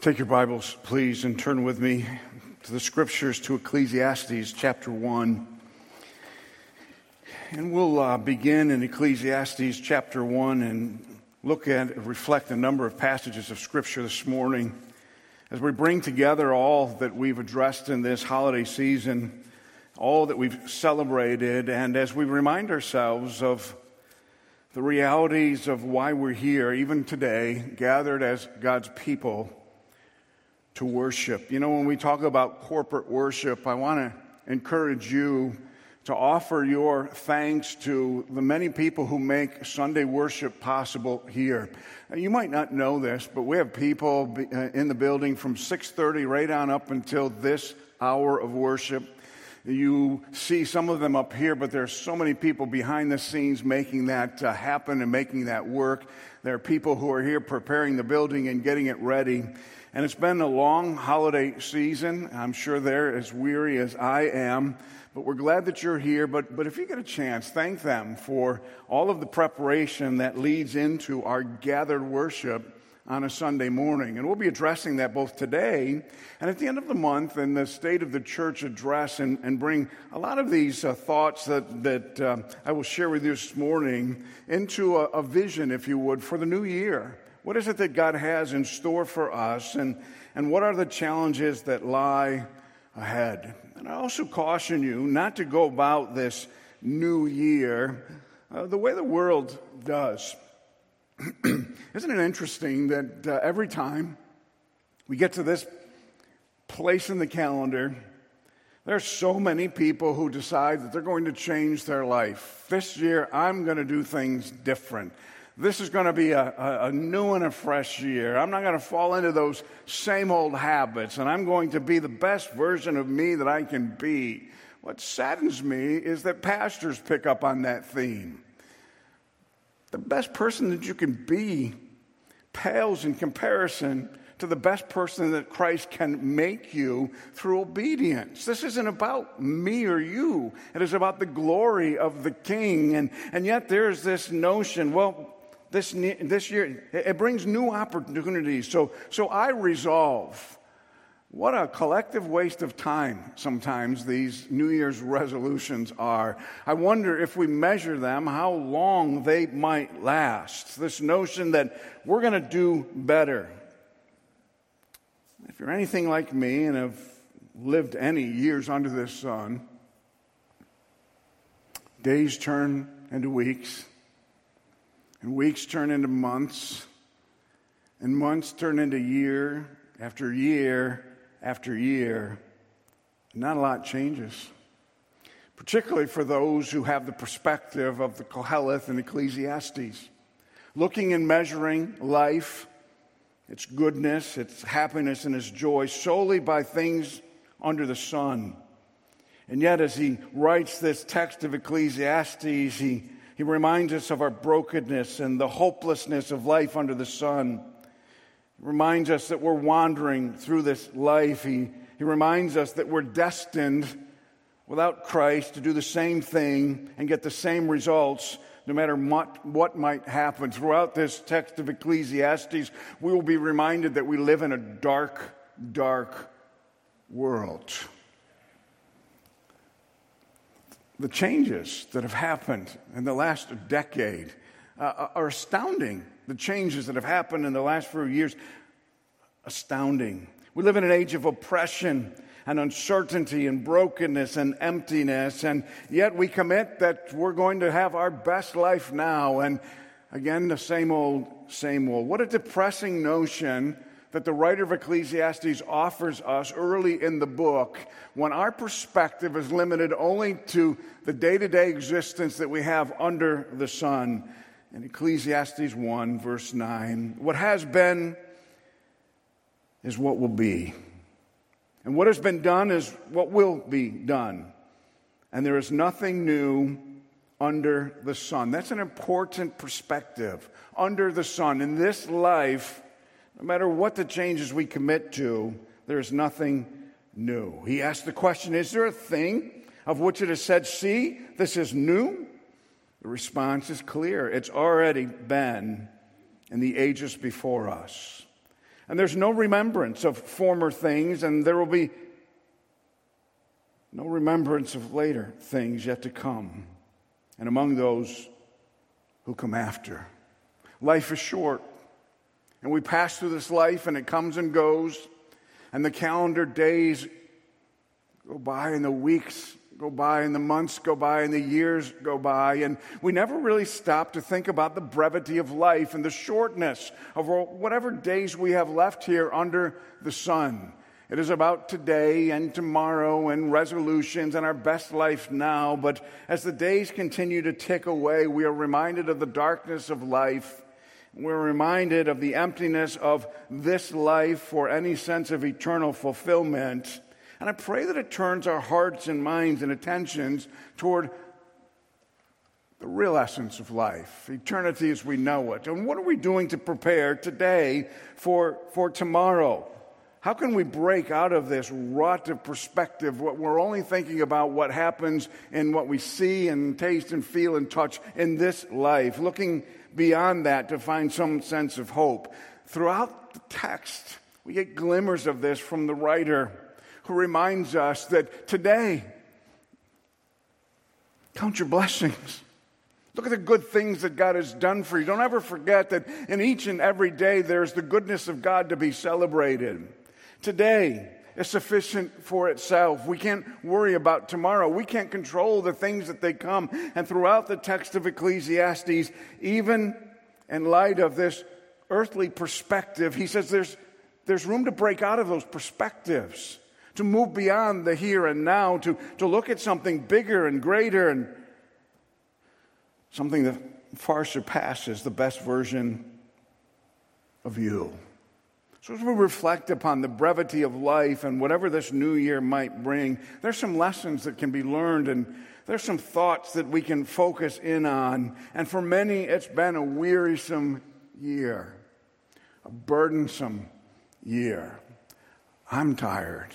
Take your Bibles, please, and turn with me to the scriptures to Ecclesiastes chapter 1. And we'll uh, begin in Ecclesiastes chapter 1 and look at, reflect a number of passages of scripture this morning as we bring together all that we've addressed in this holiday season, all that we've celebrated, and as we remind ourselves of the realities of why we're here, even today, gathered as God's people to worship. You know, when we talk about corporate worship, I want to encourage you to offer your thanks to the many people who make Sunday worship possible here. You might not know this, but we have people uh, in the building from 6:30 right on up until this hour of worship. You see some of them up here, but there's so many people behind the scenes making that uh, happen and making that work. There are people who are here preparing the building and getting it ready. And it's been a long holiday season. I'm sure they're as weary as I am, but we're glad that you're here. But, but if you get a chance, thank them for all of the preparation that leads into our gathered worship on a Sunday morning. And we'll be addressing that both today and at the end of the month in the State of the Church address and, and bring a lot of these uh, thoughts that, that uh, I will share with you this morning into a, a vision, if you would, for the new year. What is it that God has in store for us, and, and what are the challenges that lie ahead? And I also caution you not to go about this new year uh, the way the world does. Isn't it interesting that uh, every time we get to this place in the calendar, there are so many people who decide that they're going to change their life. This year, I'm going to do things different. This is going to be a, a, a, new and a fresh year. I'm not going to fall into those same old habits, and I'm going to be the best version of me that I can be. What saddens me is that pastors pick up on that theme. The best person that you can be pales in comparison to the best person that Christ can make you through obedience. This isn't about me or you. It is about the glory of the King. And, and yet there's this notion, well, this, this year, it brings new opportunities. So, so I resolve. What a collective waste of time sometimes these New Year's resolutions are. I wonder if we measure them, how long they might last. This notion that we're going to do better. If you're anything like me and have lived any years under this sun, days turn into weeks, and weeks turn into months, and months turn into year after year after year. Not a lot changes, particularly for those who have the perspective of the Koheleth and Ecclesiastes. Looking and measuring life, its goodness, its happiness, and its joy solely by things under the sun. And yet, as he writes this text of Ecclesiastes, he he reminds us of our brokenness and the hopelessness of life under the sun. He reminds us that we're wandering through this life. He, he reminds us that we're destined without Christ to do the same thing and get the same results no matter what, what might happen. Throughout this text of Ecclesiastes, we will be reminded that we live in a dark, dark world the changes that have happened in the last decade uh, uh, are astounding. The changes that have happened in the last few years, astounding. We live in an age of oppression and uncertainty and brokenness and emptiness, and yet we commit that we're going to have our best life now. And again, the same old, same old. What a depressing notion that the writer of Ecclesiastes offers us early in the book when our perspective is limited only to the day to day existence that we have under the sun. In Ecclesiastes 1, verse 9, what has been is what will be. And what has been done is what will be done. And there is nothing new under the sun. That's an important perspective. Under the sun. In this life, no matter what the changes we commit to, there's nothing new. He asked the question Is there a thing of which it is said, See, this is new? The response is clear it's already been in the ages before us. And there's no remembrance of former things, and there will be no remembrance of later things yet to come, and among those who come after. Life is short, and we pass through this life, and it comes and goes, and the calendar days go by, and the weeks go by, and the months go by, and the years go by, and we never really stop to think about the brevity of life and the shortness of whatever days we have left here under the sun. It is about today and tomorrow and resolutions and our best life now. But as the days continue to tick away, we are reminded of the darkness of life. We're reminded of the emptiness of this life for any sense of eternal fulfillment. And I pray that it turns our hearts and minds and attentions toward the real essence of life, eternity as we know it. And what are we doing to prepare today for, for tomorrow? How can we break out of this rut of perspective? What we're only thinking about what happens in what we see and taste and feel and touch in this life, looking beyond that to find some sense of hope. Throughout the text, we get glimmers of this from the writer who reminds us that today, count your blessings. Look at the good things that God has done for you. Don't ever forget that in each and every day there's the goodness of God to be celebrated. Today is sufficient for itself. We can't worry about tomorrow. We can't control the things that they come. And throughout the text of Ecclesiastes, even in light of this earthly perspective, he says there's, there's room to break out of those perspectives, to move beyond the here and now, to, to look at something bigger and greater and something that far surpasses the best version of you. So, as we reflect upon the brevity of life and whatever this new year might bring, there's some lessons that can be learned and there's some thoughts that we can focus in on. And for many, it's been a wearisome year, a burdensome year. I'm tired.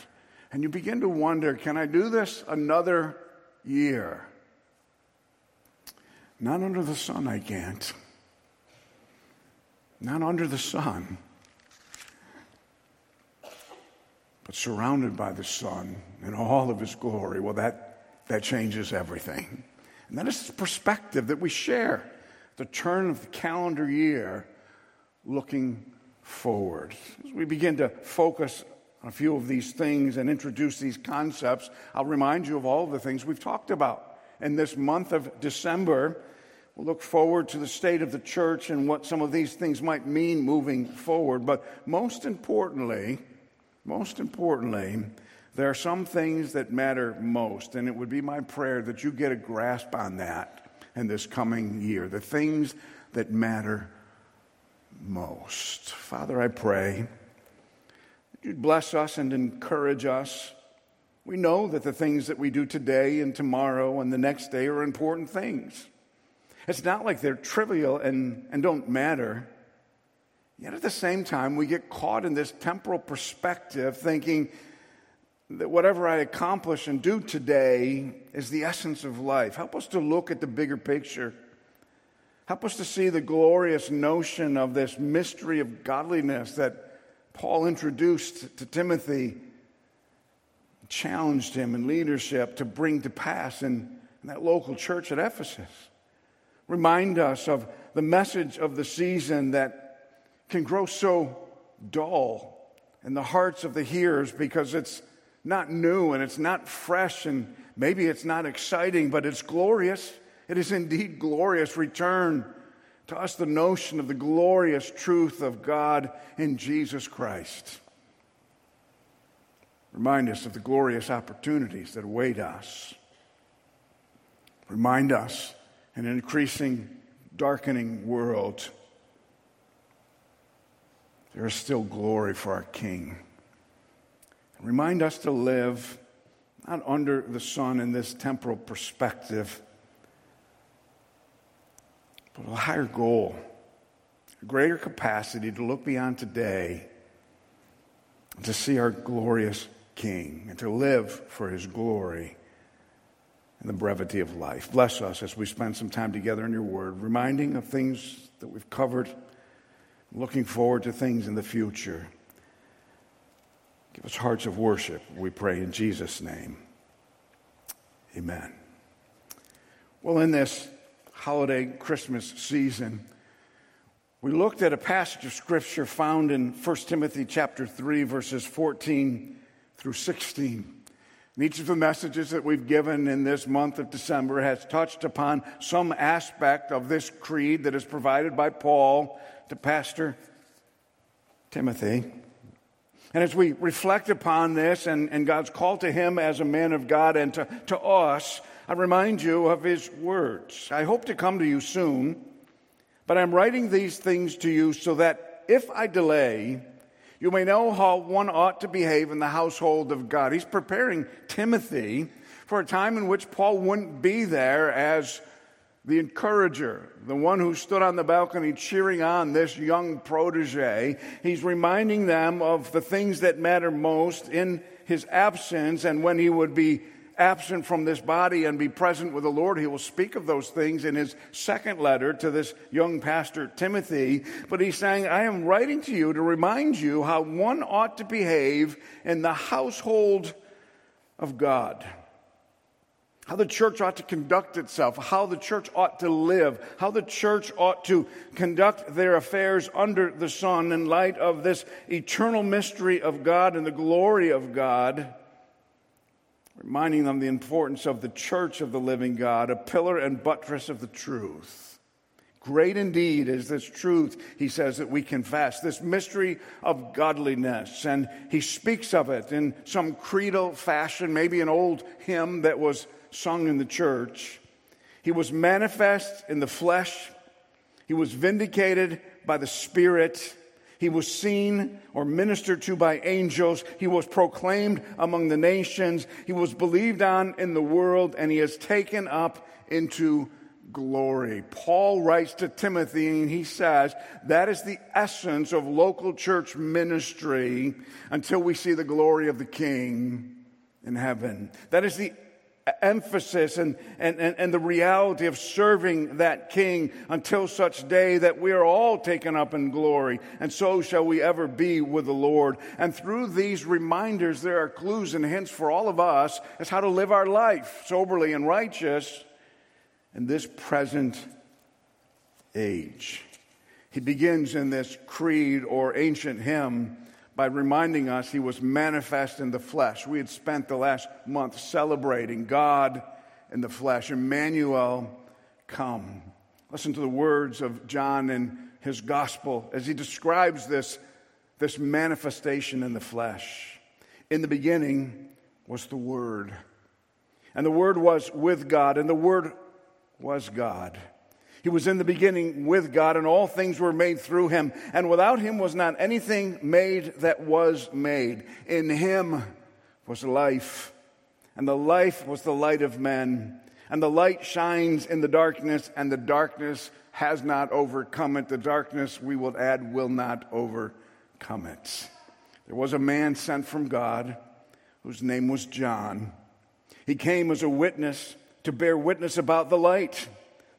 And you begin to wonder can I do this another year? Not under the sun, I can't. Not under the sun but surrounded by the Son in all of his glory, well, that, that changes everything. And that is the perspective that we share, the turn of the calendar year looking forward. As we begin to focus on a few of these things and introduce these concepts, I'll remind you of all of the things we've talked about. In this month of December, we'll look forward to the state of the church and what some of these things might mean moving forward. But most importantly, most importantly, there are some things that matter most, and it would be my prayer that you get a grasp on that in this coming year. The things that matter most. Father, I pray that you'd bless us and encourage us. We know that the things that we do today and tomorrow and the next day are important things. It's not like they're trivial and, and don't matter. Yet at the same time, we get caught in this temporal perspective, thinking that whatever I accomplish and do today is the essence of life. Help us to look at the bigger picture. Help us to see the glorious notion of this mystery of godliness that Paul introduced to Timothy, challenged him in leadership to bring to pass in, in that local church at Ephesus. Remind us of the message of the season that can grow so dull in the hearts of the hearers because it's not new and it's not fresh and maybe it's not exciting, but it's glorious. It is indeed glorious. Return to us the notion of the glorious truth of God in Jesus Christ. Remind us of the glorious opportunities that await us. Remind us in an increasing, darkening world there is still glory for our King. Remind us to live not under the sun in this temporal perspective, but a higher goal, a greater capacity to look beyond today, to see our glorious King, and to live for his glory and the brevity of life. Bless us as we spend some time together in your word, reminding of things that we've covered looking forward to things in the future. Give us hearts of worship, we pray in Jesus' name. Amen. Well, in this holiday Christmas season, we looked at a passage of scripture found in 1 Timothy chapter 3 verses 14 through 16. And each of the messages that we've given in this month of December has touched upon some aspect of this creed that is provided by Paul to Pastor Timothy. And as we reflect upon this and, and God's call to him as a man of God and to, to us, I remind you of his words. I hope to come to you soon, but I'm writing these things to you so that if I delay, you may know how one ought to behave in the household of God. He's preparing Timothy for a time in which Paul wouldn't be there as the encourager, the one who stood on the balcony cheering on this young protege. He's reminding them of the things that matter most in his absence and when he would be absent from this body and be present with the Lord. He will speak of those things in his second letter to this young pastor, Timothy. But he's saying, I am writing to you to remind you how one ought to behave in the household of God. How the church ought to conduct itself, how the church ought to live, how the church ought to conduct their affairs under the sun in light of this eternal mystery of God and the glory of God reminding them the importance of the church of the living God, a pillar and buttress of the truth. Great indeed is this truth, he says, that we confess, this mystery of godliness. And he speaks of it in some creedal fashion, maybe an old hymn that was sung in the church. He was manifest in the flesh, he was vindicated by the Spirit. He was seen or ministered to by angels. He was proclaimed among the nations. He was believed on in the world, and he is taken up into glory. Paul writes to Timothy, and he says that is the essence of local church ministry until we see the glory of the King in heaven. That is the emphasis and, and, and, the reality of serving that king until such day that we are all taken up in glory, and so shall we ever be with the Lord. And through these reminders, there are clues and hints for all of us as how to live our life soberly and righteous in this present age. He begins in this creed or ancient hymn by reminding us he was manifest in the flesh. We had spent the last month celebrating God in the flesh. Emmanuel, come. Listen to the words of John in his gospel as he describes this, this manifestation in the flesh. In the beginning was the Word, and the Word was with God, and the Word was God. He was in the beginning with God, and all things were made through him. And without him was not anything made that was made. In him was life, and the life was the light of men. And the light shines in the darkness, and the darkness has not overcome it. The darkness, we will add, will not overcome it. There was a man sent from God whose name was John. He came as a witness to bear witness about the light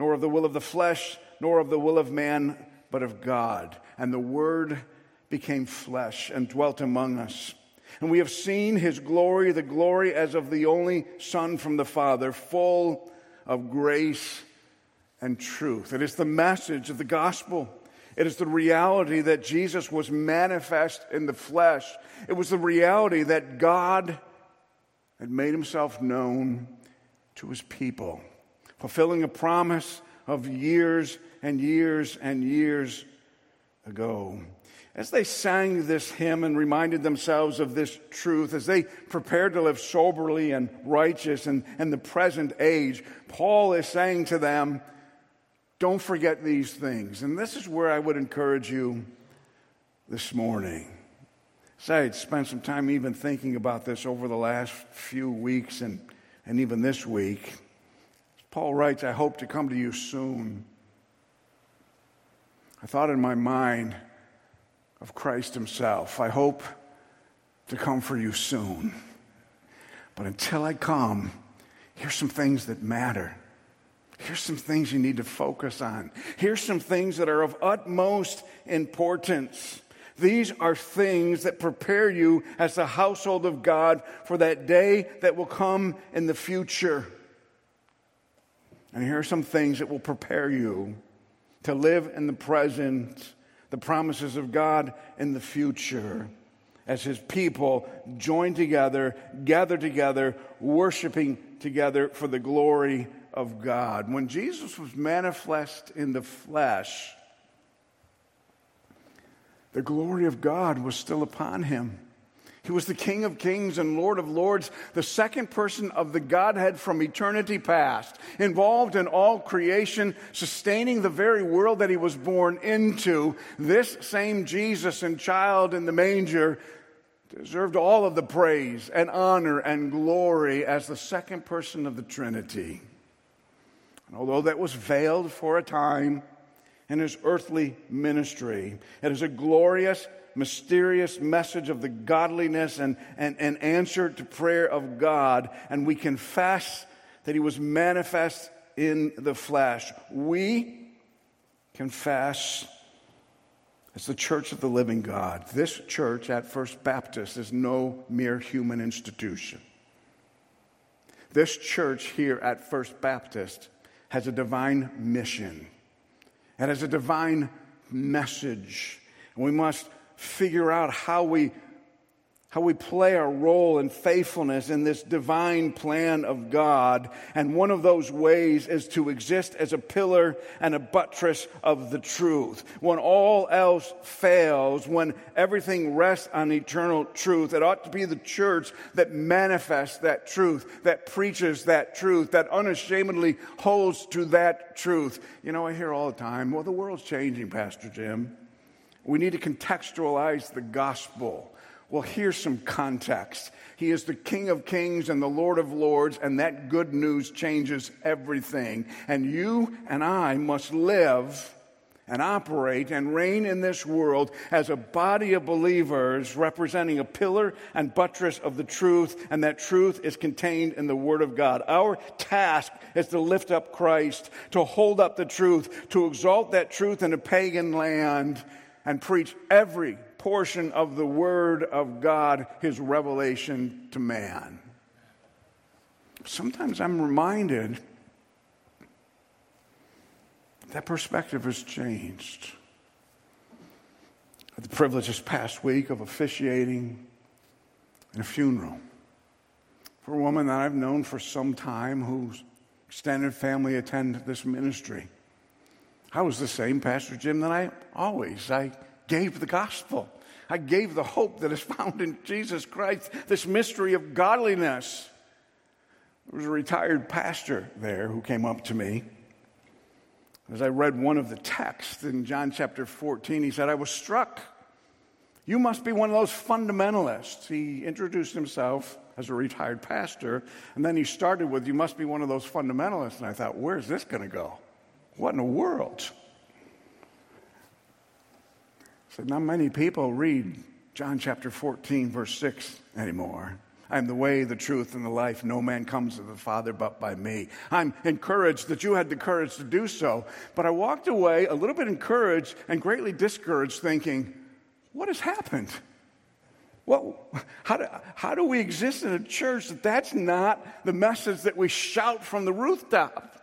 nor of the will of the flesh, nor of the will of man, but of God. And the Word became flesh and dwelt among us. And we have seen his glory, the glory as of the only Son from the Father, full of grace and truth. It is the message of the gospel. It is the reality that Jesus was manifest in the flesh. It was the reality that God had made himself known to his people fulfilling a promise of years and years and years ago. As they sang this hymn and reminded themselves of this truth, as they prepared to live soberly and righteous in, in the present age, Paul is saying to them, Don't forget these things. And this is where I would encourage you this morning. So I had spent some time even thinking about this over the last few weeks and, and even this week. Paul writes, I hope to come to you soon. I thought in my mind of Christ Himself. I hope to come for you soon. But until I come, here's some things that matter. Here's some things you need to focus on. Here's some things that are of utmost importance. These are things that prepare you as the household of God for that day that will come in the future. And here are some things that will prepare you to live in the present, the promises of God in the future, as His people join together, gather together, worshiping together for the glory of God. When Jesus was manifest in the flesh, the glory of God was still upon him. He was the King of kings and Lord of lords, the second person of the Godhead from eternity past, involved in all creation, sustaining the very world that he was born into. This same Jesus and child in the manger deserved all of the praise and honor and glory as the second person of the Trinity. And although that was veiled for a time, in his earthly ministry. It is a glorious, mysterious message of the godliness and, and, and answer to prayer of God. And we confess that he was manifest in the flesh. We confess as the church of the living God. This church at First Baptist is no mere human institution. This church here at First Baptist has a divine mission. It has a divine message. And we must figure out how we, how we play our role in faithfulness in this divine plan of God. And one of those ways is to exist as a pillar and a buttress of the truth. When all else fails, when everything rests on eternal truth, it ought to be the church that manifests that truth, that preaches that truth, that unashamedly holds to that truth. You know, I hear all the time, well, the world's changing, Pastor Jim. We need to contextualize the gospel. Well, here's some context. He is the King of Kings and the Lord of Lords, and that good news changes everything. And you and I must live and operate and reign in this world as a body of believers representing a pillar and buttress of the truth, and that truth is contained in the Word of God. Our task is to lift up Christ, to hold up the truth, to exalt that truth in a pagan land, and preach every portion of the Word of God, His revelation to man. Sometimes I'm reminded that perspective has changed. The privilege this past week of officiating in a funeral for a woman that I've known for some time whose extended family attend this ministry. I was the same Pastor Jim that I always. I gave the gospel. I gave the hope that is found in Jesus Christ, this mystery of godliness. There was a retired pastor there who came up to me. As I read one of the texts in John chapter 14, he said, I was struck. You must be one of those fundamentalists. He introduced himself as a retired pastor, and then he started with, You must be one of those fundamentalists. And I thought, Where's this going to go? What in the world? So not many people read John chapter 14, verse 6 anymore. I am the way, the truth, and the life. No man comes to the Father but by me. I'm encouraged that you had the courage to do so. But I walked away a little bit encouraged and greatly discouraged, thinking, what has happened? What, how, do, how do we exist in a church that that's not the message that we shout from the rooftop?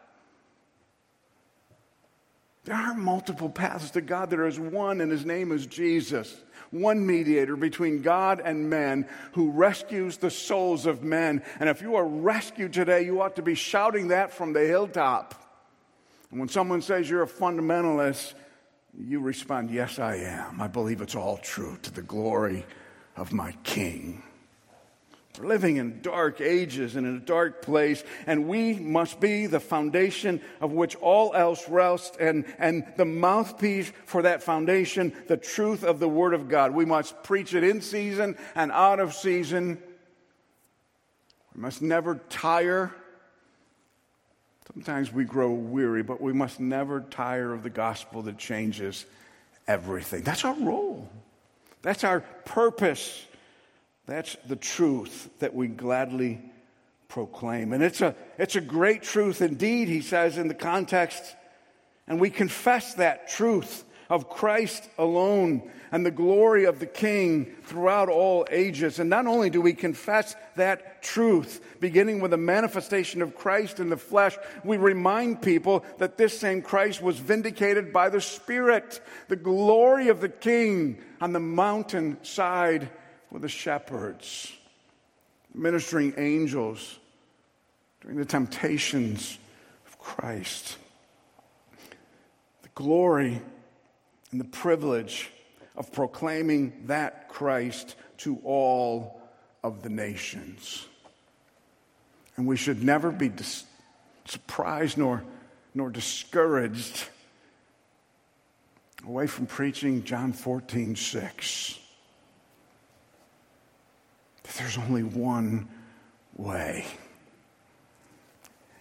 There are multiple paths to God. There is one, and his name is Jesus. One mediator between God and men who rescues the souls of men. And if you are rescued today, you ought to be shouting that from the hilltop. And when someone says you're a fundamentalist, you respond, Yes, I am. I believe it's all true to the glory of my King. Living in dark ages and in a dark place, and we must be the foundation of which all else rests, and, and the mouthpiece for that foundation, the truth of the Word of God. We must preach it in season and out of season. We must never tire. Sometimes we grow weary, but we must never tire of the gospel that changes everything. That's our role, that's our purpose. That's the truth that we gladly proclaim. And it's a, it's a great truth indeed, he says in the context. And we confess that truth of Christ alone and the glory of the King throughout all ages. And not only do we confess that truth, beginning with the manifestation of Christ in the flesh, we remind people that this same Christ was vindicated by the Spirit, the glory of the King on the mountainside with the shepherds, ministering angels during the temptations of Christ. The glory and the privilege of proclaiming that Christ to all of the nations. And we should never be dis- surprised nor, nor discouraged away from preaching John 14, 6 there's only one way.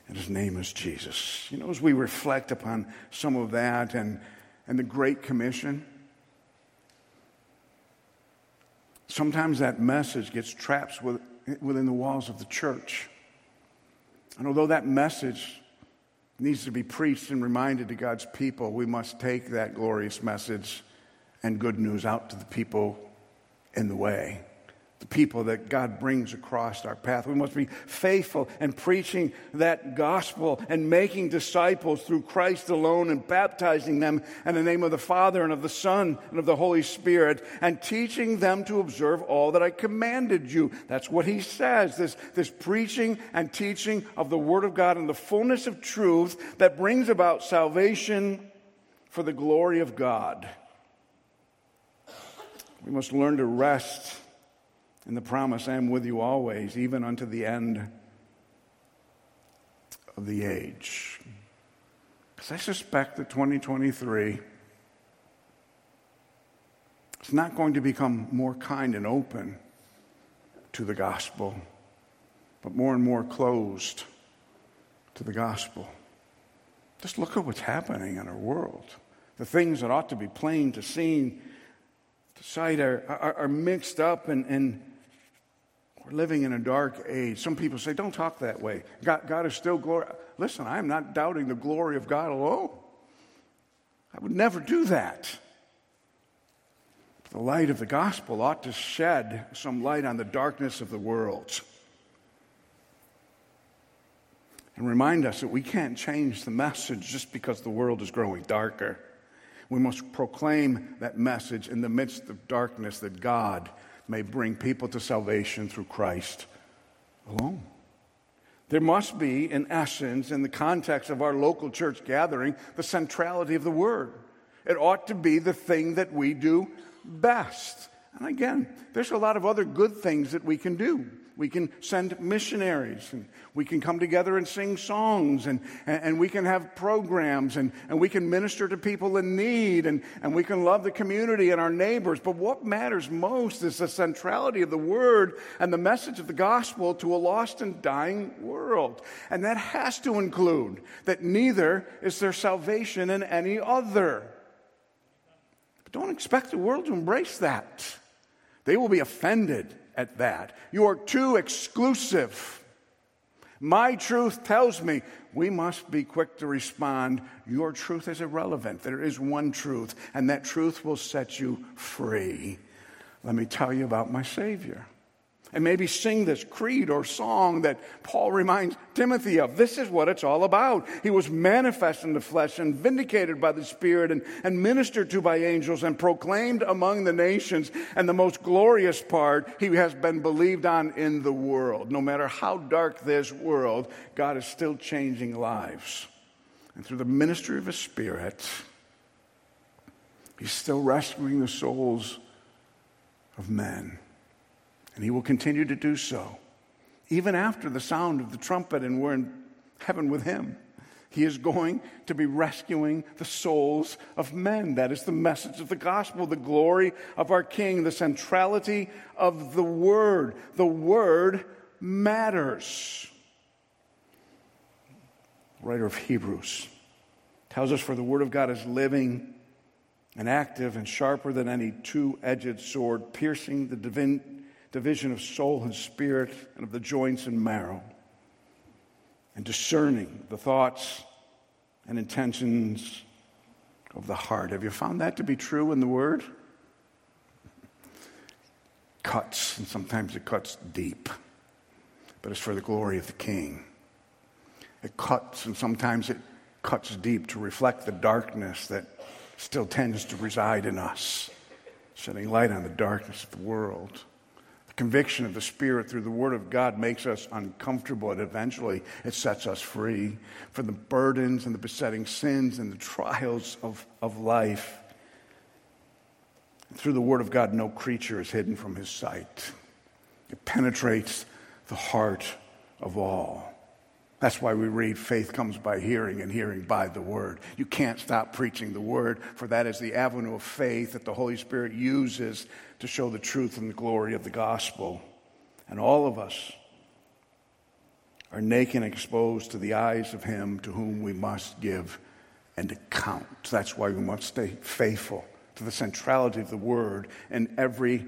And his name is Jesus. You know, as we reflect upon some of that and, and the Great Commission, sometimes that message gets trapped with, within the walls of the church. And although that message needs to be preached and reminded to God's people, we must take that glorious message and good news out to the people in the way the people that God brings across our path. We must be faithful in preaching that gospel and making disciples through Christ alone and baptizing them in the name of the Father and of the Son and of the Holy Spirit and teaching them to observe all that I commanded you. That's what he says. This, this preaching and teaching of the Word of God in the fullness of truth that brings about salvation for the glory of God. We must learn to rest and the promise, I am with you always, even unto the end of the age. Because I suspect that 2023 is not going to become more kind and open to the gospel, but more and more closed to the gospel. Just look at what's happening in our world. The things that ought to be plain to seen, to sight, are, are, are mixed up and, and we're living in a dark age. Some people say, don't talk that way. God, God is still glory. Listen, I am not doubting the glory of God alone. I would never do that. The light of the gospel ought to shed some light on the darkness of the world and remind us that we can't change the message just because the world is growing darker. We must proclaim that message in the midst of darkness that God may bring people to salvation through Christ alone. There must be, in essence, in the context of our local church gathering, the centrality of the Word. It ought to be the thing that we do best. And again, there's a lot of other good things that we can do. We can send missionaries, and we can come together and sing songs, and, and, we can have programs, and, and we can minister to people in need, and, and we can love the community and our neighbors. But what matters most is the centrality of the Word and the message of the gospel to a lost and dying world. And that has to include that neither is there salvation in any other. But don't expect the world to embrace that. They will be offended at that. You are too exclusive. My truth tells me we must be quick to respond. Your truth is irrelevant. There is one truth, and that truth will set you free. Let me tell you about my Savior and maybe sing this creed or song that Paul reminds Timothy of. This is what it's all about. He was manifest in the flesh and vindicated by the Spirit and, and ministered to by angels and proclaimed among the nations. And the most glorious part, he has been believed on in the world. No matter how dark this world, God is still changing lives. And through the ministry of his Spirit, he's still rescuing the souls of men. And he will continue to do so even after the sound of the trumpet and we're in heaven with him. He is going to be rescuing the souls of men. That is the message of the gospel, the glory of our King, the centrality of the Word. The Word matters. The writer of Hebrews tells us, For the Word of God is living and active and sharper than any two edged sword, piercing the divin- division of soul and spirit and of the joints and marrow and discerning the thoughts and intentions of the heart. Have you found that to be true in the Word? Cuts, and sometimes it cuts deep, but it's for the glory of the King. It cuts, and sometimes it cuts deep to reflect the darkness that still tends to reside in us, shedding light on the darkness of the world conviction of the Spirit through the Word of God makes us uncomfortable, and eventually it sets us free from the burdens and the besetting sins and the trials of, of life. Through the Word of God, no creature is hidden from His sight. It penetrates the heart of all. That's why we read faith comes by hearing and hearing by the word. You can't stop preaching the word, for that is the avenue of faith that the Holy Spirit uses to show the truth and the glory of the gospel. And all of us are naked and exposed to the eyes of Him to whom we must give an account. That's why we must stay faithful to the centrality of the word in every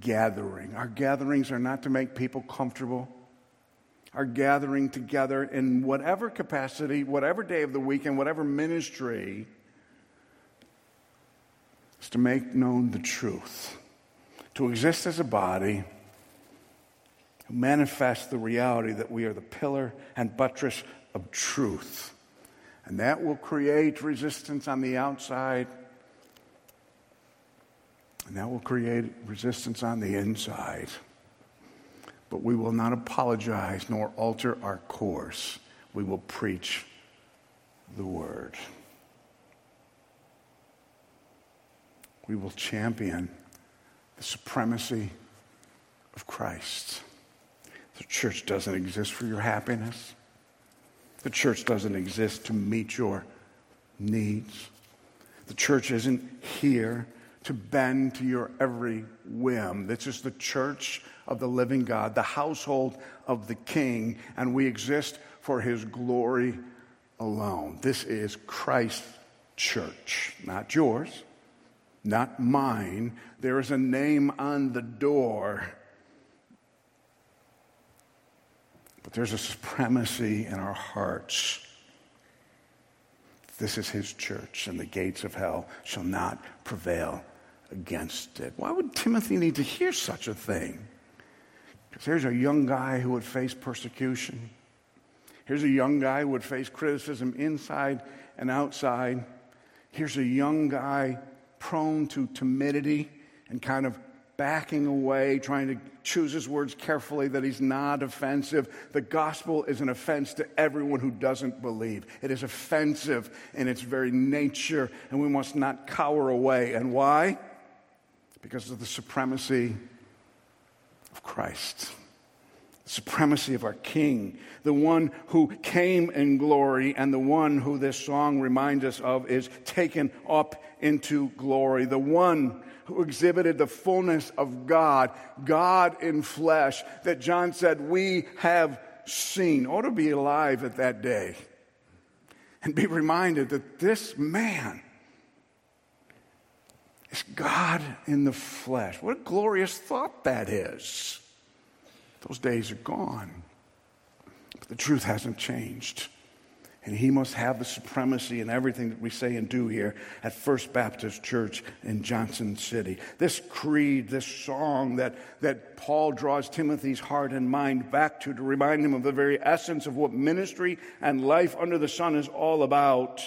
gathering. Our gatherings are not to make people comfortable are gathering together in whatever capacity, whatever day of the week, and whatever ministry, is to make known the truth, to exist as a body, to manifest the reality that we are the pillar and buttress of truth. And that will create resistance on the outside, and that will create resistance on the inside but we will not apologize nor alter our course. We will preach the word. We will champion the supremacy of Christ. The church doesn't exist for your happiness. The church doesn't exist to meet your needs. The church isn't here to bend to your every whim. This is the church of the living God, the household of the King, and we exist for his glory alone. This is Christ's church, not yours, not mine. There is a name on the door. But there's a supremacy in our hearts. This is his church, and the gates of hell shall not prevail against it. Why would Timothy need to hear such a thing? Because here's a young guy who would face persecution. Here's a young guy who would face criticism inside and outside. Here's a young guy prone to timidity and kind of backing away, trying to choose his words carefully that he's not offensive. The gospel is an offense to everyone who doesn't believe. It is offensive in its very nature, and we must not cower away. And why? Because of the supremacy of Christ. The supremacy of our King, the one who came in glory, and the one who this song reminds us of is taken up into glory, the one who exhibited the fullness of God, God in flesh, that John said, We have seen. Ought to be alive at that day and be reminded that this man is God in the flesh. What a glorious thought that is. Those days are gone. But the truth hasn't changed. And he must have the supremacy in everything that we say and do here at First Baptist Church in Johnson City. This creed, this song that, that Paul draws Timothy's heart and mind back to to remind him of the very essence of what ministry and life under the sun is all about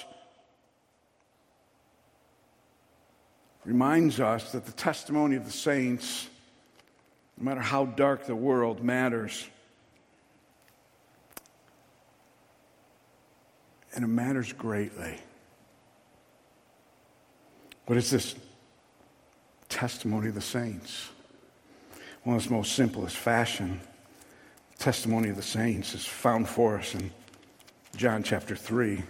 reminds us that the testimony of the saints, no matter how dark the world, matters. And it matters greatly. What is this testimony of the saints? Well, in its most simplest fashion, testimony of the saints is found for us in John chapter 3,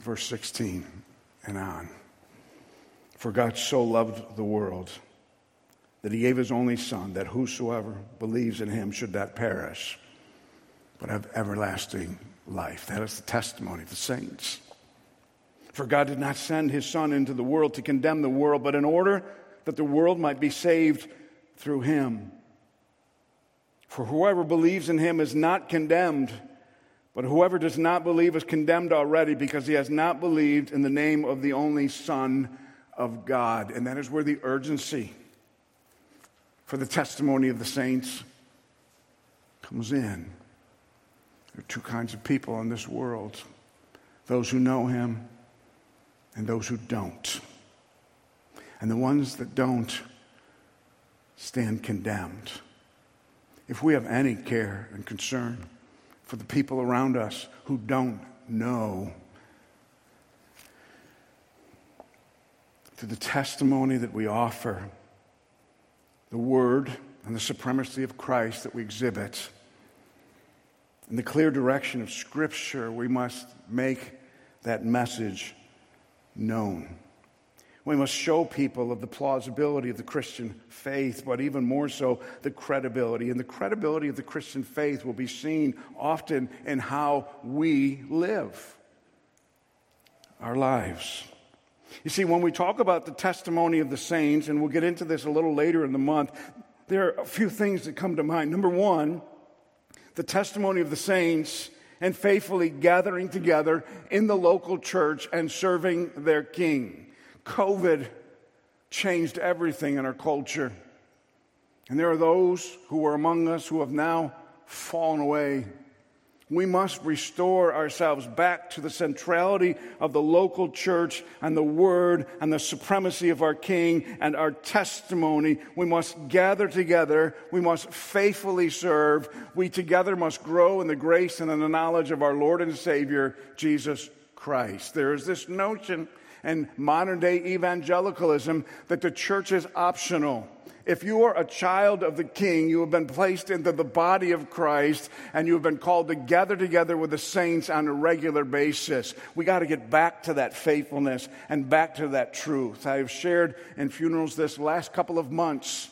verse 16 and on. For God so loved the world that he gave his only Son, that whosoever believes in him should not perish, but have everlasting life. That is the testimony of the saints. For God did not send his Son into the world to condemn the world, but in order that the world might be saved through him. For whoever believes in him is not condemned, but whoever does not believe is condemned already because he has not believed in the name of the only Son of God. And that is where the urgency for the testimony of the saints comes in. There are two kinds of people in this world those who know him and those who don't. And the ones that don't stand condemned. If we have any care and concern for the people around us who don't know, to the testimony that we offer, the word and the supremacy of Christ that we exhibit, in the clear direction of Scripture, we must make that message known. We must show people of the plausibility of the Christian faith, but even more so, the credibility. And the credibility of the Christian faith will be seen often in how we live our lives. You see, when we talk about the testimony of the saints, and we'll get into this a little later in the month, there are a few things that come to mind. Number one, the testimony of the saints and faithfully gathering together in the local church and serving their king. COVID changed everything in our culture. And there are those who are among us who have now fallen away. We must restore ourselves back to the centrality of the local church and the word and the supremacy of our King and our testimony. We must gather together. We must faithfully serve. We together must grow in the grace and in the knowledge of our Lord and Savior, Jesus Christ. There is this notion in modern day evangelicalism that the church is optional. If you are a child of the King, you have been placed into the body of Christ and you have been called to gather together with the saints on a regular basis. We got to get back to that faithfulness and back to that truth. I have shared in funerals this last couple of months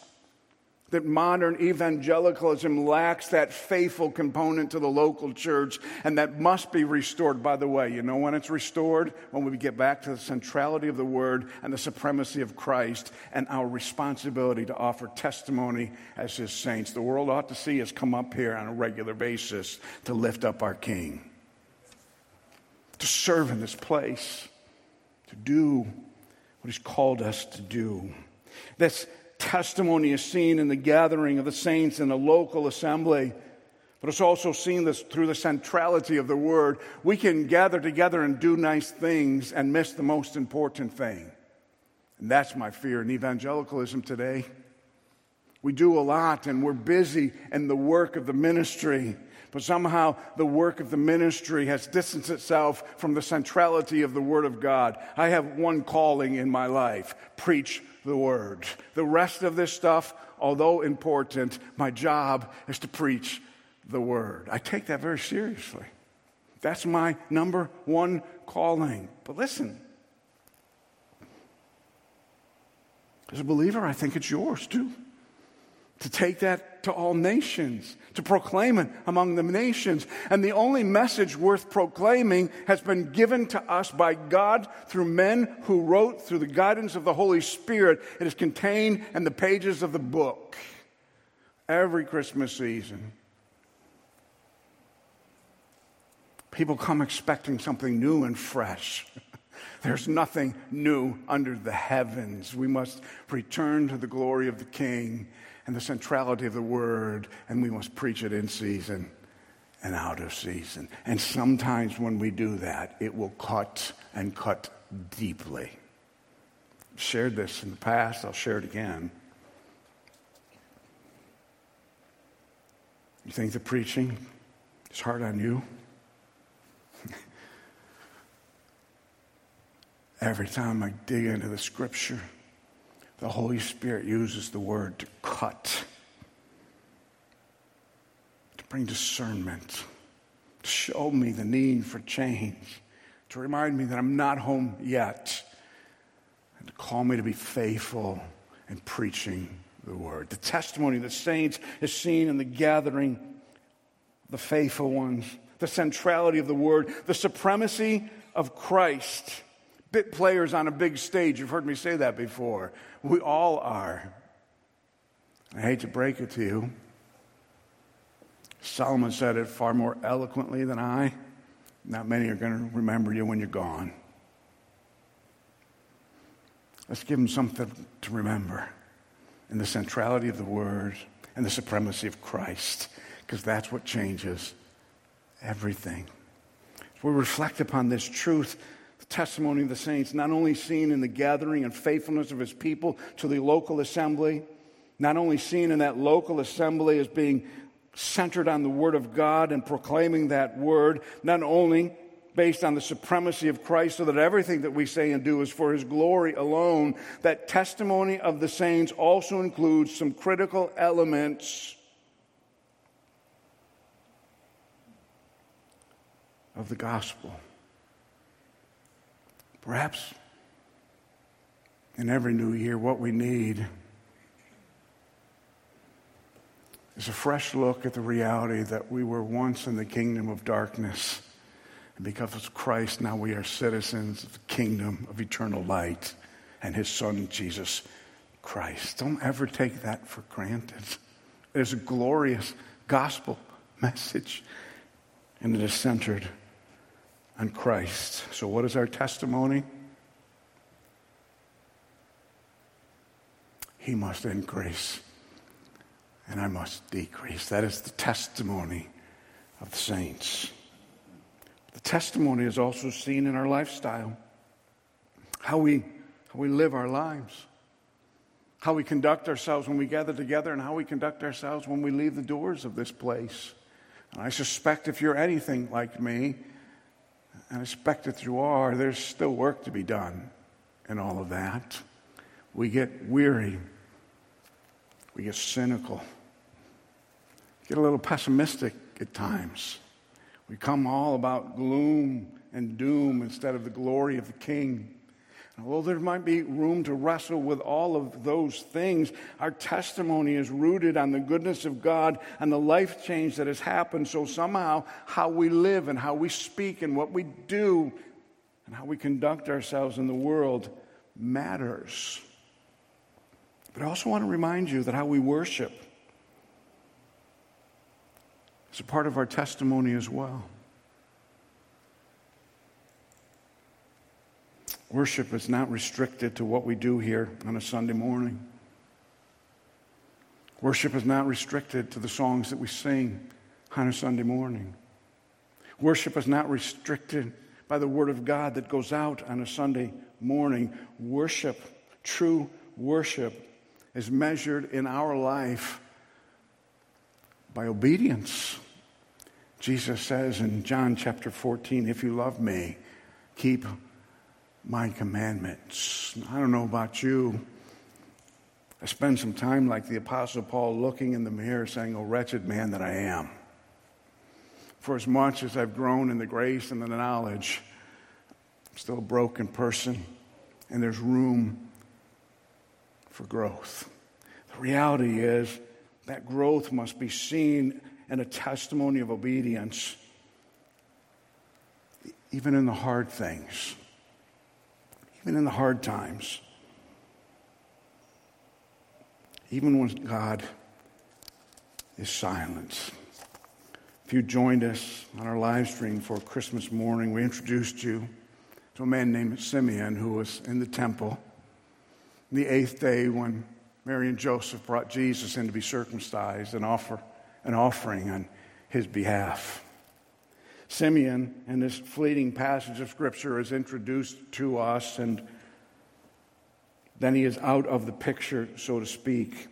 that modern evangelicalism lacks that faithful component to the local church, and that must be restored. By the way, you know when it's restored? When we get back to the centrality of the Word and the supremacy of Christ and our responsibility to offer testimony as His saints. The world ought to see us come up here on a regular basis to lift up our King, to serve in this place, to do what He's called us to do. That's testimony is seen in the gathering of the saints in a local assembly, but it's also seen this through the centrality of the word. We can gather together and do nice things and miss the most important thing. And that's my fear in evangelicalism today. We do a lot and we're busy in the work of the ministry, but somehow the work of the ministry has distanced itself from the centrality of the Word of God. I have one calling in my life preach the word. The rest of this stuff, although important, my job is to preach the word. I take that very seriously. That's my number one calling. But listen, as a believer, I think it's yours too to take that to all nations, to proclaim it among the nations. And the only message worth proclaiming has been given to us by God through men who wrote through the guidance of the Holy Spirit. It is contained in the pages of the book every Christmas season. People come expecting something new and fresh. There's nothing new under the heavens. We must return to the glory of the King and the centrality of the word, and we must preach it in season and out of season. And sometimes when we do that, it will cut and cut deeply. I've shared this in the past, I'll share it again. You think the preaching is hard on you? Every time I dig into the scripture, the Holy Spirit uses the word to cut, to bring discernment, to show me the need for change, to remind me that I'm not home yet, and to call me to be faithful in preaching the word. The testimony of the saints is seen in the gathering, the faithful ones, the centrality of the word, the supremacy of Christ. Bit players on a big stage. You've heard me say that before. We all are. I hate to break it to you. Solomon said it far more eloquently than I. Not many are going to remember you when you're gone. Let's give them something to remember in the centrality of the Word and the supremacy of Christ, because that's what changes everything. As we reflect upon this truth, testimony of the saints, not only seen in the gathering and faithfulness of his people to the local assembly, not only seen in that local assembly as being centered on the Word of God and proclaiming that Word, not only based on the supremacy of Christ, so that everything that we say and do is for His glory alone, that testimony of the saints also includes some critical elements of the gospel. Perhaps in every new year, what we need is a fresh look at the reality that we were once in the kingdom of darkness. And because of Christ, now we are citizens of the kingdom of eternal light and his son, Jesus Christ. Don't ever take that for granted. It is a glorious gospel message, and it is centered on Christ. So, what is our testimony? He must increase and I must decrease. That is the testimony of the saints. The testimony is also seen in our lifestyle, how we, how we live our lives, how we conduct ourselves when we gather together, and how we conduct ourselves when we leave the doors of this place. And I suspect if you're anything like me, and that you are, there's still work to be done in all of that. We get weary, we get cynical get a little pessimistic at times. We come all about gloom and doom instead of the glory of the King. Although there might be room to wrestle with all of those things, our testimony is rooted on the goodness of God and the life change that has happened. So somehow, how we live and how we speak and what we do and how we conduct ourselves in the world matters. But I also want to remind you that how we worship is a part of our testimony as well. Worship is not restricted to what we do here on a Sunday morning. Worship is not restricted to the songs that we sing on a Sunday morning. Worship is not restricted by the Word of God that goes out on a Sunday morning. Worship, true worship, is measured in our life by obedience. Jesus says in John chapter 14, if you love me, keep my commandments. I don't know about you. I spend some time like the Apostle Paul looking in the mirror saying, Oh, wretched man that I am. For as much as I've grown in the grace and the knowledge, I'm still a broken person, and there's room for growth. The reality is that growth must be seen in a testimony of obedience, even in the hard things, even in the hard times, even when God is silent. If you joined us on our live stream for Christmas morning, we introduced you to a man named Simeon who was in the temple. The eighth day, when Mary and Joseph brought Jesus in to be circumcised and offer an offering on his behalf. Simeon, in this fleeting passage of Scripture, is introduced to us, and then he is out of the picture, so to speak.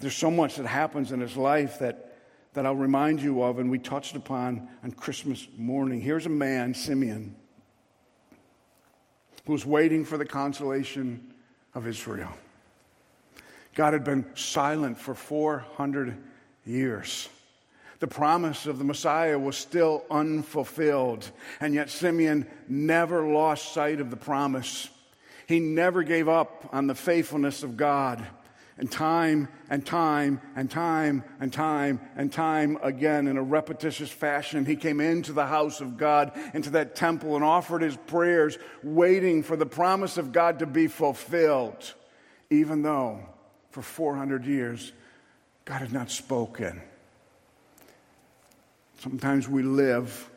There's so much that happens in his life that, that I'll remind you of, and we touched upon on Christmas morning. Here's a man, Simeon, who's waiting for the consolation of Israel. God had been silent for 400 years. The promise of the Messiah was still unfulfilled, and yet Simeon never lost sight of the promise. He never gave up on the faithfulness of God. And time and time and time and time and time again, in a repetitious fashion, he came into the house of God, into that temple, and offered his prayers, waiting for the promise of God to be fulfilled, even though for 400 years God had not spoken. Sometimes we live,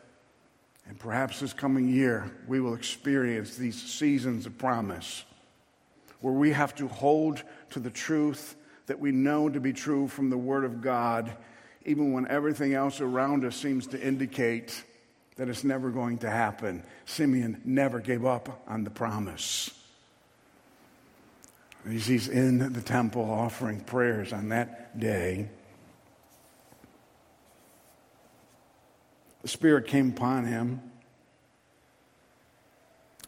and perhaps this coming year, we will experience these seasons of promise where we have to hold to the truth that we know to be true from the Word of God, even when everything else around us seems to indicate that it's never going to happen. Simeon never gave up on the promise. He's in the temple offering prayers on that day, the Spirit came upon him,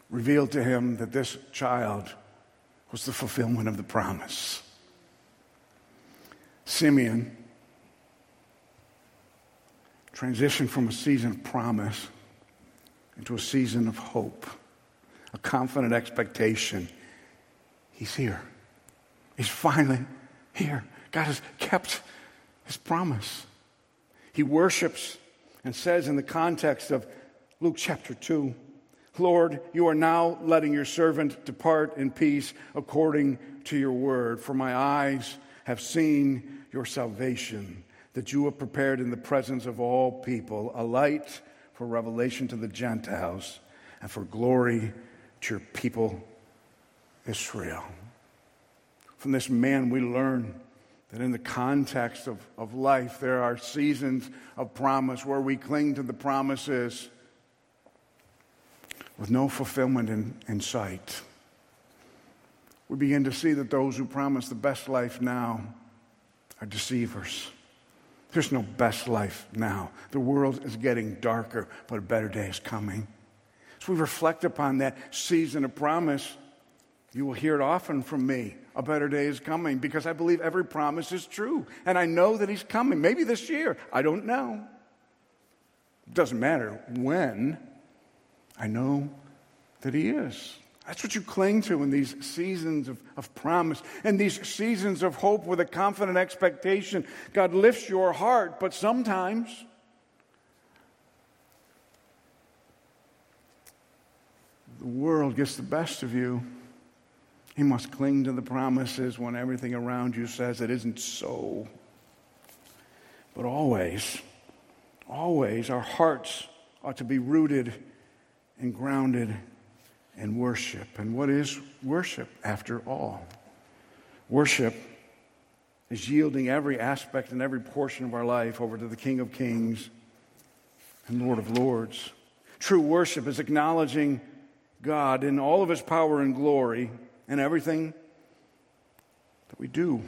revealed to him that this child was the fulfillment of the promise. Simeon transitioned from a season of promise into a season of hope, a confident expectation. He's here. He's finally here. God has kept his promise. He worships and says in the context of Luke chapter 2 Lord, you are now letting your servant depart in peace according to your word. For my eyes have seen your salvation, that you have prepared in the presence of all people a light for revelation to the Gentiles and for glory to your people, Israel. From this man, we learn that in the context of, of life, there are seasons of promise where we cling to the promises with no fulfillment in, in sight. We begin to see that those who promise the best life now are deceivers. There's no best life now. The world is getting darker, but a better day is coming. As we reflect upon that season of promise, you will hear it often from me. A better day is coming because I believe every promise is true. And I know that He's coming. Maybe this year. I don't know. It doesn't matter when. I know that He is. That's what you cling to in these seasons of, of promise and these seasons of hope with a confident expectation. God lifts your heart, but sometimes the world gets the best of you. You must cling to the promises when everything around you says it isn't so. But always, always, our hearts ought to be rooted and grounded in worship. And what is worship after all? Worship is yielding every aspect and every portion of our life over to the King of Kings and Lord of Lords. True worship is acknowledging God in all of his power and glory and everything that we do.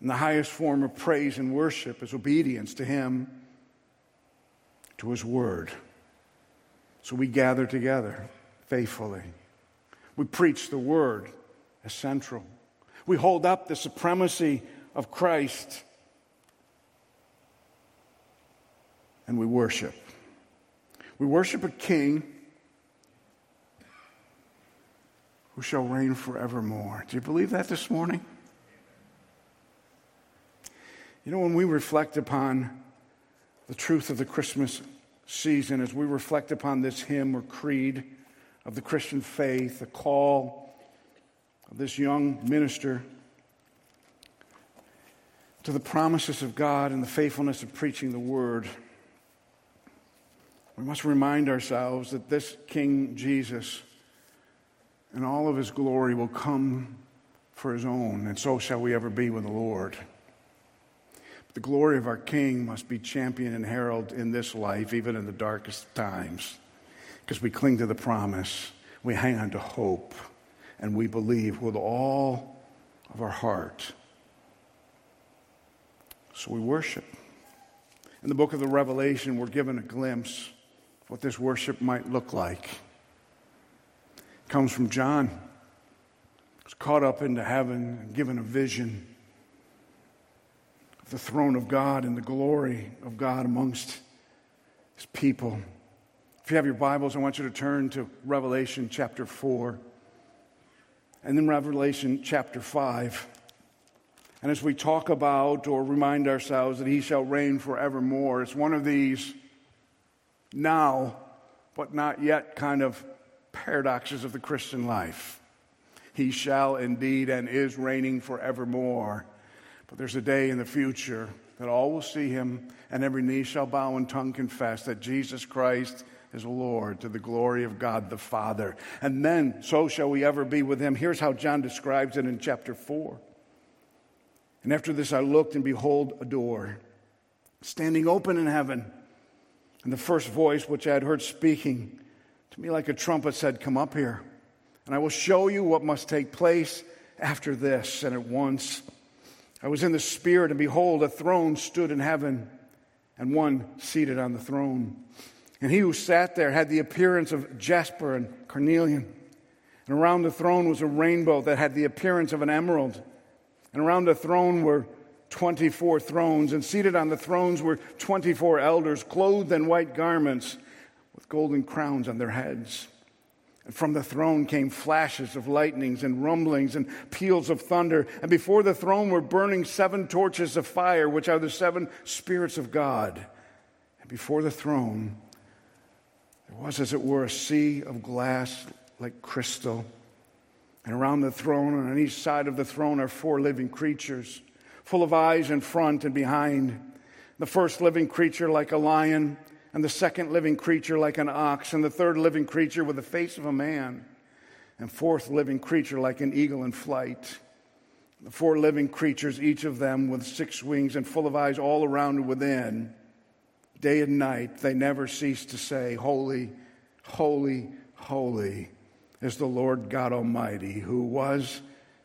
And the highest form of praise and worship is obedience to him, to his word. So we gather together faithfully. We preach the word as central. We hold up the supremacy of Christ. And we worship. We worship a king who shall reign forevermore. Do you believe that this morning? You know, when we reflect upon the truth of the Christmas season as we reflect upon this hymn or creed of the Christian faith, the call of this young minister to the promises of God and the faithfulness of preaching the word. We must remind ourselves that this King Jesus and all of his glory will come for his own, and so shall we ever be with the Lord. But The glory of our King must be championed and heralded in this life, even in the darkest times, because we cling to the promise, we hang on to hope, and we believe with all of our heart. So we worship. In the book of the Revelation, we're given a glimpse of what this worship might look like. Comes from John. He was caught up into heaven and given a vision of the throne of God and the glory of God amongst his people. If you have your Bibles, I want you to turn to Revelation chapter 4 and then Revelation chapter 5. And as we talk about or remind ourselves that he shall reign forevermore, it's one of these now, but not yet kind of paradoxes of the Christian life. He shall indeed and is reigning forevermore. But there's a day in the future that all will see him, and every knee shall bow and tongue confess that Jesus Christ is Lord to the glory of God the Father. And then, so shall we ever be with him. Here's how John describes it in chapter 4. And after this, I looked, and behold, a door standing open in heaven. And the first voice which I had heard speaking to me like a trumpet said, Come up here, and I will show you what must take place after this. And at once I was in the Spirit, and behold, a throne stood in heaven, and one seated on the throne. And he who sat there had the appearance of jasper and carnelian. And around the throne was a rainbow that had the appearance of an emerald. And around the throne were 24 thrones, and seated on the thrones were 24 elders, clothed in white garments golden crowns on their heads. And from the throne came flashes of lightnings and rumblings and peals of thunder. And before the throne were burning seven torches of fire, which are the seven spirits of God. And before the throne, there was, as it were, a sea of glass like crystal. And around the throne and on each side of the throne are four living creatures full of eyes in front and behind. The first living creature like a lion, and the second living creature like an ox, and the third living creature with the face of a man, and fourth living creature like an eagle in flight. The four living creatures, each of them with six wings and full of eyes all around and within, day and night, they never cease to say, Holy, holy, holy is the Lord God Almighty, who was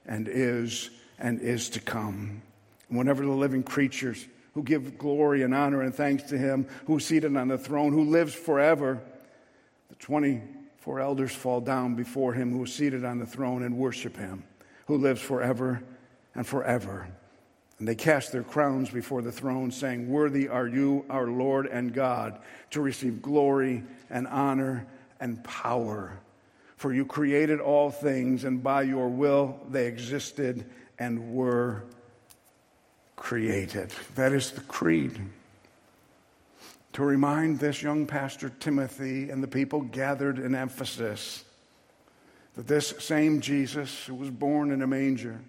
and is and is to come. Whenever the living creatures who give glory and honor and thanks to him who is seated on the throne, who lives forever, the 24 elders fall down before him who is seated on the throne and worship him, who lives forever and forever. And they cast their crowns before the throne, saying, Worthy are you, our Lord and God, to receive glory and honor and power. For you created all things, and by your will they existed and were created. That is the creed. To remind this young pastor Timothy and the people gathered in Ephesus that this same Jesus who was born in a manger,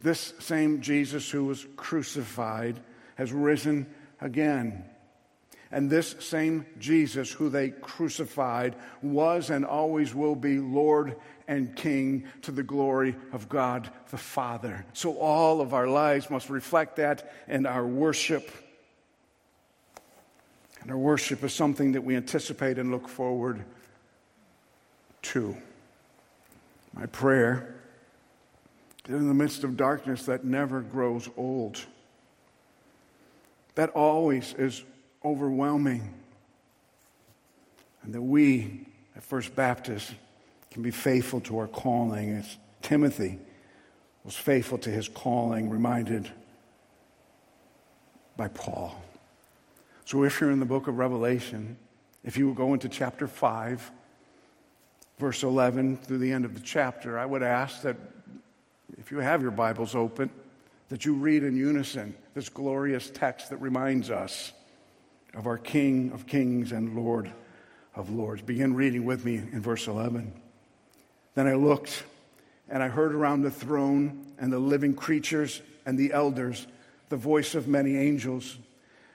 this same Jesus who was crucified, has risen again. And this same Jesus who they crucified was and always will be Lord and King to the glory of God the Father. So all of our lives must reflect that and our worship. And our worship is something that we anticipate and look forward to. My prayer in the midst of darkness that never grows old, that always is overwhelming, and that we at First Baptist can be faithful to our calling as Timothy was faithful to his calling, reminded by Paul. So if you're in the book of Revelation, if you go into chapter 5, verse 11 through the end of the chapter, I would ask that if you have your Bibles open, that you read in unison this glorious text that reminds us of our King of kings and Lord of lords. Begin reading with me in verse 11. Then I looked, and I heard around the throne and the living creatures and the elders the voice of many angels,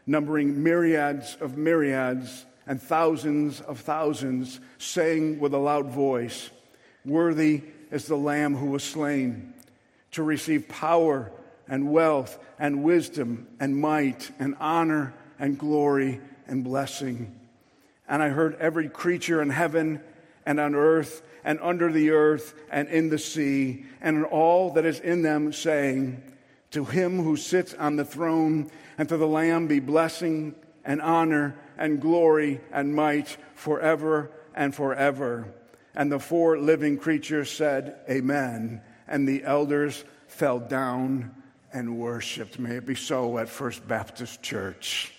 numbering myriads of myriads and thousands of thousands, saying with a loud voice, Worthy is the Lamb who was slain to receive power and wealth and wisdom and might and honor and glory and blessing. And I heard every creature in heaven and on earth and under the earth and in the sea and in all that is in them, saying, To him who sits on the throne and to the Lamb be blessing and honor and glory and might forever and forever. And the four living creatures said, Amen. And the elders fell down and worshiped. May it be so at First Baptist Church.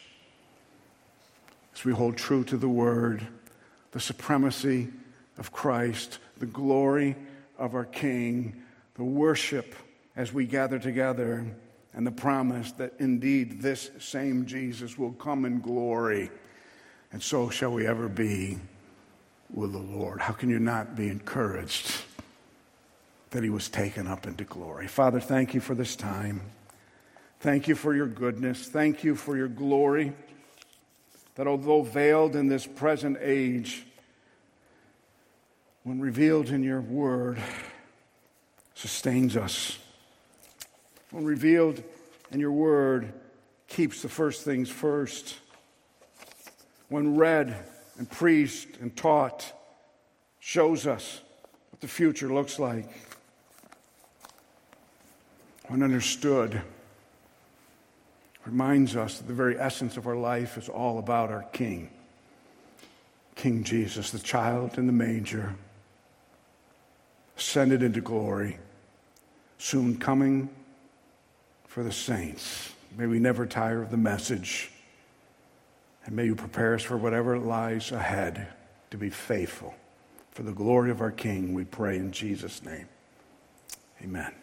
As we hold true to the word, the supremacy of Christ, the glory of our King, the worship as we gather together, and the promise that indeed this same Jesus will come in glory, and so shall we ever be with the Lord. How can you not be encouraged that he was taken up into glory? Father, thank you for this time. Thank you for your goodness. Thank you for your glory. That although veiled in this present age, when revealed in your word, sustains us. When revealed in your word, keeps the first things first. When read and preached and taught, shows us what the future looks like. When understood, reminds us that the very essence of our life is all about our King, King Jesus, the child in the manger, ascended into glory, soon coming for the saints. May we never tire of the message, and may you prepare us for whatever lies ahead to be faithful. For the glory of our King, we pray in Jesus' name. Amen.